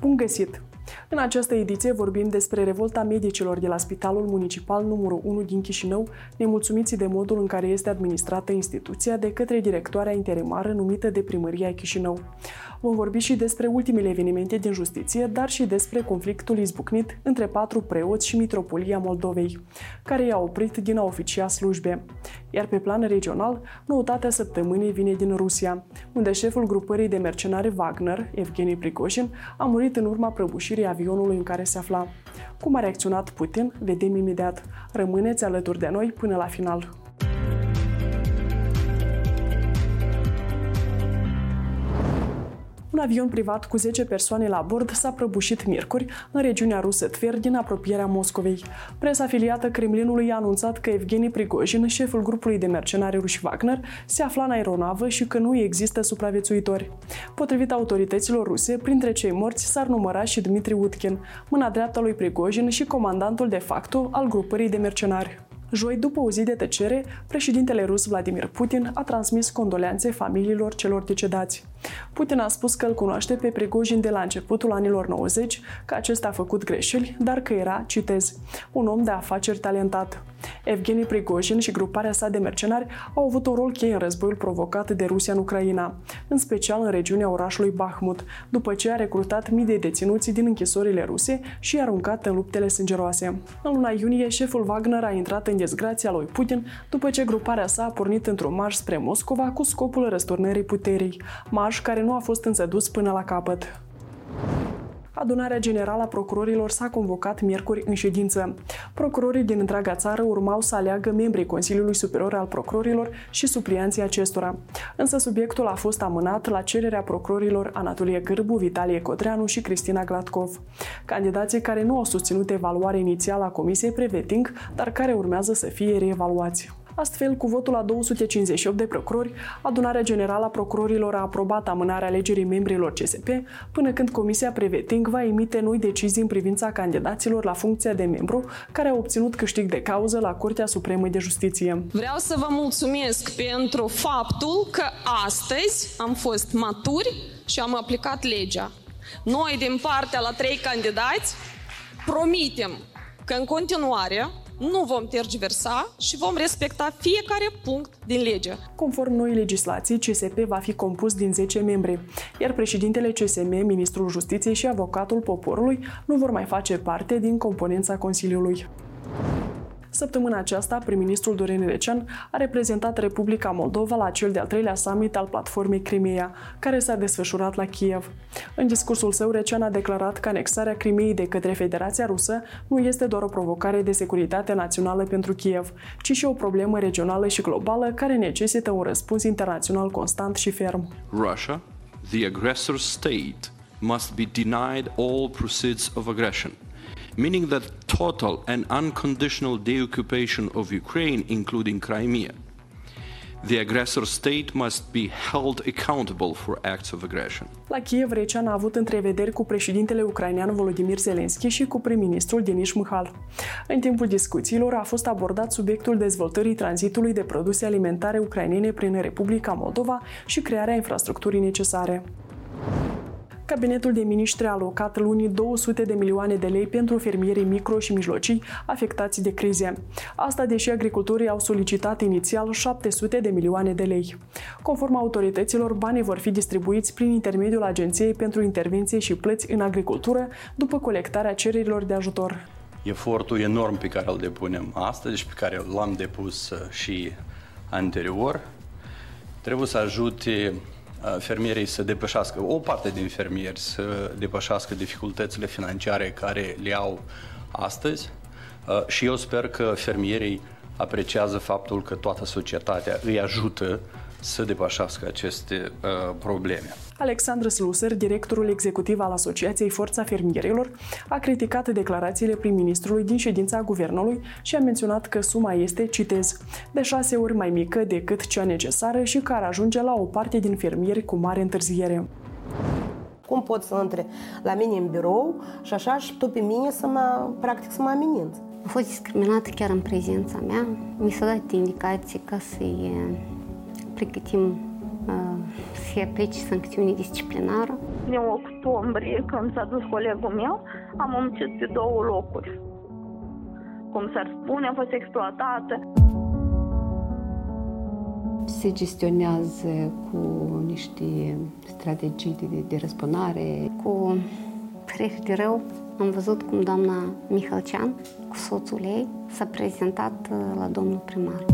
Bun găsit! În această ediție vorbim despre revolta medicilor de la Spitalul Municipal numărul 1 din Chișinău, nemulțumiții de modul în care este administrată instituția de către directoarea interimară numită de Primăria Chișinău. Vom vorbi și despre ultimele evenimente din justiție, dar și despre conflictul izbucnit între patru preoți și Mitropolia Moldovei, care i-a oprit din a oficia slujbe. Iar pe plan regional, noutatea săptămânii vine din Rusia, unde șeful grupării de mercenari Wagner, Evgeni Prigojin, a murit în urma prăbușirii avionului în care se afla. Cum a reacționat Putin, vedem imediat. Rămâneți alături de noi până la final. Un avion privat cu 10 persoane la bord s-a prăbușit miercuri în regiunea rusă Tver din apropierea Moscovei. Presa afiliată Kremlinului a anunțat că Evgeni Prigojin, șeful grupului de mercenari ruși Wagner, se afla în aeronavă și că nu există supraviețuitori. Potrivit autorităților ruse, printre cei morți s-ar număra și Dmitri Utkin, mâna dreaptă lui Prigojin și comandantul de facto al grupării de mercenari. Joi, după o zi de tăcere, președintele rus Vladimir Putin a transmis condoleanțe familiilor celor decedați. Putin a spus că îl cunoaște pe Prigojin de la începutul anilor 90, că acesta a făcut greșeli, dar că era, citez, un om de afaceri talentat. Evgeni Prigojin și gruparea sa de mercenari au avut un rol cheie în războiul provocat de Rusia în Ucraina, în special în regiunea orașului Bahmut, după ce a recrutat mii de deținuți din închisorile ruse și i-a aruncat în luptele sângeroase. În luna iunie, șeful Wagner a intrat în dezgrația lui Putin după ce gruparea sa a pornit într-un marș spre Moscova cu scopul răsturnării puterii, marș care nu a fost însă dus până la capăt. Adunarea Generală a Procurorilor s-a convocat miercuri în ședință. Procurorii din întreaga țară urmau să aleagă membrii Consiliului Superior al Procurorilor și suplianții acestora. Însă subiectul a fost amânat la cererea procurorilor Anatolie Gârbu, Vitalie Codreanu și Cristina Gladkov. Candidații care nu au susținut evaluarea inițială a Comisiei Preveting, dar care urmează să fie reevaluați. Astfel, cu votul la 258 de procurori, adunarea generală a procurorilor a aprobat amânarea alegerii membrilor CSP până când Comisia Preveting va emite noi decizii în privința candidaților la funcția de membru care au obținut câștig de cauză la Curtea Supremă de Justiție. Vreau să vă mulțumesc pentru faptul că astăzi am fost maturi și am aplicat legea. Noi, din partea la trei candidați, promitem că în continuare nu vom tergiversa și vom respecta fiecare punct din lege. Conform noi legislații, CSP va fi compus din 10 membri, iar președintele CSM, ministrul Justiției și avocatul poporului nu vor mai face parte din componența Consiliului. Săptămâna aceasta, prim-ministrul Dorin Recean a reprezentat Republica Moldova la cel de-al treilea summit al platformei Crimea, care s-a desfășurat la Kiev. În discursul său, Recean a declarat că anexarea Crimeei de către Federația Rusă nu este doar o provocare de securitate națională pentru Kiev, ci și o problemă regională și globală care necesită un răspuns internațional constant și ferm. Russia, the aggressor state, must be denied all proceeds of aggression – meaning the total and unconditional deoccupation of Ukraine, including Crimea. The aggressor state must be held accountable for acts of aggression. La Kiev, Recean a avut întrevederi cu președintele ucrainean Volodymyr Zelensky și cu prim-ministrul Denis Mihal. În timpul discuțiilor a fost abordat subiectul dezvoltării tranzitului de produse alimentare ucrainene prin Republica Moldova și crearea infrastructurii necesare. Cabinetul de miniștri a alocat luni 200 de milioane de lei pentru fermierii micro și mijlocii afectați de crize. Asta deși agricultorii au solicitat inițial 700 de milioane de lei. Conform autorităților, banii vor fi distribuiți prin intermediul Agenției pentru Intervenție și Plăți în Agricultură după colectarea cererilor de ajutor. Efortul enorm pe care îl depunem astăzi și pe care l-am depus uh, și anterior trebuie să ajute Uh, fermierii să depășească, o parte din fermieri să depășească dificultățile financiare care le au astăzi uh, și eu sper că fermierii apreciază faptul că toată societatea îi ajută să depășească aceste uh, probleme. Alexandru Sluser, directorul executiv al Asociației Forța Fermierilor, a criticat declarațiile prim-ministrului din ședința guvernului și a menționat că suma este, citez, de șase ori mai mică decât cea necesară și care ajunge la o parte din fermieri cu mare întârziere. Cum pot să intre la mine în birou și așa și tu pe mine să mă, practic, să mă ameninți? A fost discriminată chiar în prezența mea. Mi s-a dat indicații ca să-i pregătim să fie aplice sancțiuni disciplinară. în octombrie, când s-a dus colegul meu, am muncit pe două locuri. Cum s-ar spune, a fost exploatată. Se gestionează cu niște strategii de, de răspundare. Cu părere de rău, am văzut cum doamna Mihalcean, cu soțul ei, s-a prezentat uh, la domnul primar.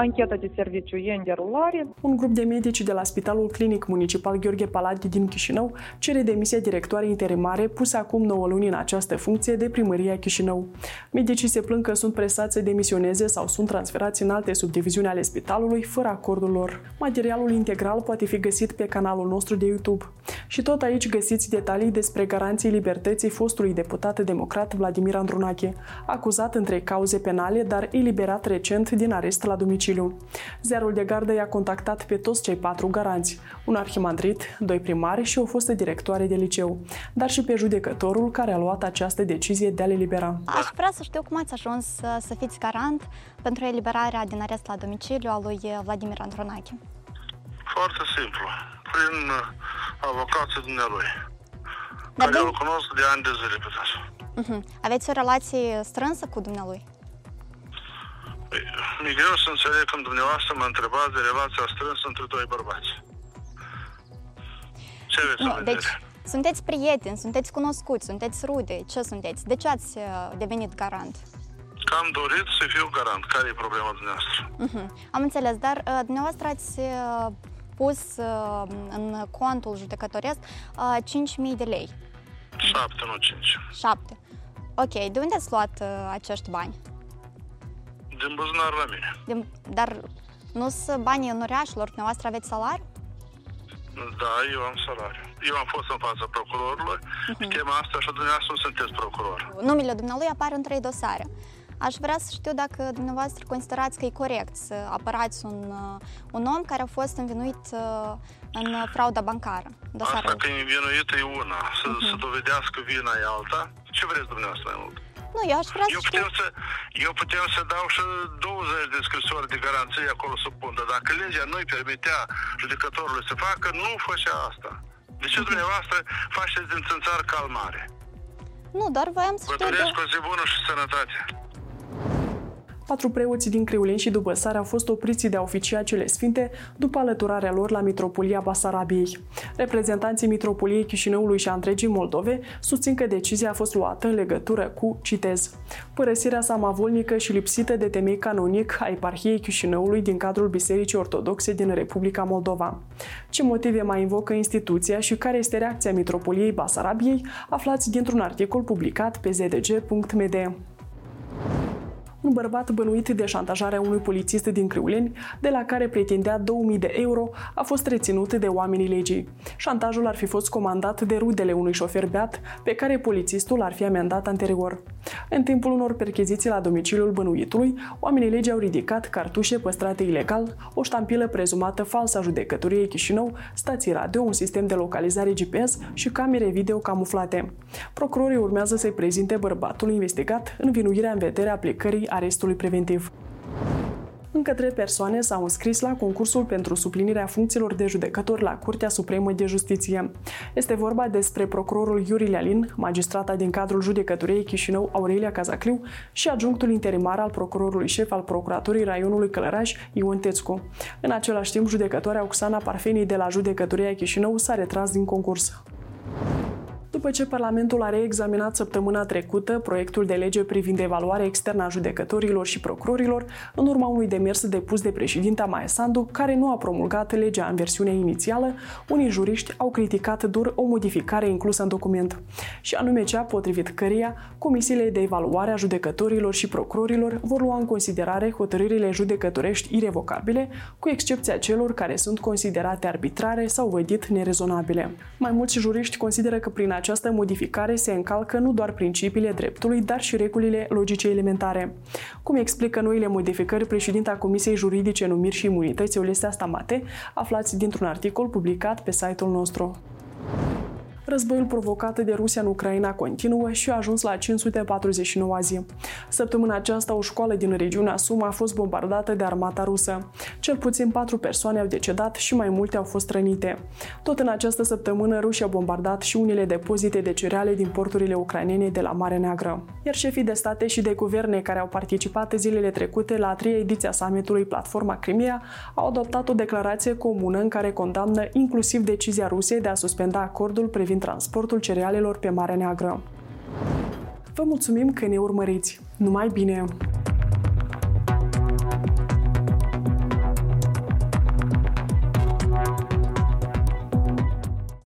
Ancheta de serviciu e în derulare. Un grup de medici de la Spitalul Clinic Municipal Gheorghe Paladi din Chișinău cere demisia directoarei interimare pusă acum 9 luni în această funcție de primăria Chișinău. Medicii se plâng că sunt presați să demisioneze sau sunt transferați în alte subdiviziuni ale spitalului fără acordul lor. Materialul integral poate fi găsit pe canalul nostru de YouTube. Și tot aici găsiți detalii despre garanții libertății fostului deputat democrat Vladimir Andrunache, acuzat în trei cauze penale, dar eliberat recent din arest la domiciliu domiciliu. Zerul de gardă i-a contactat pe toți cei patru garanți, un arhimandrit, doi primari și o fostă directoare de liceu, dar și pe judecătorul care a luat această decizie de a le libera. Aș vrea să știu cum ați ajuns să fiți garant pentru eliberarea din arest la domiciliu a lui Vladimir Andronache. Foarte simplu, prin uh, avocatul dumnealui, Dar care de... îl cunosc de ani de zile pe Uh-huh. Aveți o relație strânsă cu dumnealui? Păi, mi-e greu să înțeleg când dumneavoastră mă întrebați de relația strânsă între doi bărbați. Ce aveți nu, Deci, sunteți prieteni, sunteți cunoscuți, sunteți rude. Ce sunteți? De ce ați uh, devenit garant? Că am dorit să fiu garant. Care e problema dumneavoastră? Uh-huh. Am înțeles, dar uh, dumneavoastră ați uh, pus uh, în contul judecătoresc uh, 5.000 de lei. 7, nu 5. 7. Ok, de unde ați luat uh, acești bani? Din buzunar la mine. Din, dar nu sunt banii înuriașilor, dumneavoastră aveți salariu? Da, eu am salariu. Eu am fost în fața procurorului, uh-huh. tema asta și dumneavoastră nu sunteți procuror. Numele dumnealui apare în trei dosare. Aș vrea să știu dacă dumneavoastră considerați că e corect să apărați un, uh, un om care a fost învinuit uh, în frauda bancară. Dosarul. Asta că e învinuit e una, să, uh-huh. să dovedească vina e alta. Ce vreți dumneavoastră mai mult? Nu, eu aș vrea eu să putem să, eu putem să dau și 20 de scrisori de garanție acolo să pun, dar dacă legea nu-i permitea judecătorului să facă, nu făcea asta. De ce dumneavoastră faceți din țânțar calmare? Nu, dar voiam să Vă știu... Vă doresc o zi bună și sănătate. Patru preoți din Criulin și Dubăsare au fost opriți de a oficia cele sfinte după alăturarea lor la Mitropolia Basarabiei. Reprezentanții Mitropoliei Chișinăului și a întregii Moldove susțin că decizia a fost luată în legătură cu, citez, părăsirea samavolnică și lipsită de temei canonic a eparhiei Chișinăului din cadrul Bisericii Ortodoxe din Republica Moldova. Ce motive mai invocă instituția și care este reacția Mitropoliei Basarabiei, aflați dintr-un articol publicat pe zdg.md. Un bărbat bănuit de șantajarea unui polițist din Criuleni, de la care pretindea 2000 de euro, a fost reținut de oamenii legii. Șantajul ar fi fost comandat de rudele unui șofer beat, pe care polițistul ar fi amendat anterior. În timpul unor percheziții la domiciliul bănuitului, oamenii legii au ridicat cartușe păstrate ilegal, o ștampilă prezumată falsă a judecătoriei Chișinău, stații radio, un sistem de localizare GPS și camere video camuflate. Procurorii urmează să-i prezinte bărbatul investigat în vinuirea în vederea aplicării arestului preventiv. Încă trei persoane s-au înscris la concursul pentru suplinirea funcțiilor de judecător la Curtea Supremă de Justiție. Este vorba despre procurorul Iuri Lealin, magistrata din cadrul judecătoriei Chișinău Aurelia Cazacliu și adjunctul interimar al procurorului șef al Procuraturii Raionului Călăraș, Ion Tețcu. În același timp, judecătoarea Oxana Parfenii de la judecătoria Chișinău s-a retras din concurs. După ce Parlamentul a reexaminat săptămâna trecută proiectul de lege privind evaluarea externă a judecătorilor și procurorilor, în urma unui demers depus de președinta Maia Sandu, care nu a promulgat legea în versiunea inițială, unii juriști au criticat dur o modificare inclusă în document, și anume cea potrivit căreia comisiile de evaluare a judecătorilor și procurorilor vor lua în considerare hotărârile judecătorești irevocabile, cu excepția celor care sunt considerate arbitrare sau vădit nerezonabile. Mai mulți juriști consideră că prin această modificare se încalcă nu doar principiile dreptului, dar și regulile logice elementare. Cum explică noile modificări președinta Comisiei Juridice Numiri și Imunități Olestea Stamate, aflați dintr-un articol publicat pe site-ul nostru. Războiul provocat de Rusia în Ucraina continuă și a ajuns la 549 zi. Săptămâna aceasta, o școală din regiunea Suma a fost bombardată de armata rusă. Cel puțin patru persoane au decedat și mai multe au fost rănite. Tot în această săptămână, Rusia a bombardat și unele depozite de cereale din porturile ucrainene de la Marea Neagră. Iar șefii de state și de guverne care au participat zilele trecute la a treia ediție a summitului Platforma Crimea au adoptat o declarație comună în care condamnă inclusiv decizia Rusiei de a suspenda acordul privind transportul cerealelor pe Marea Neagră. Vă mulțumim că ne urmăriți! Numai bine!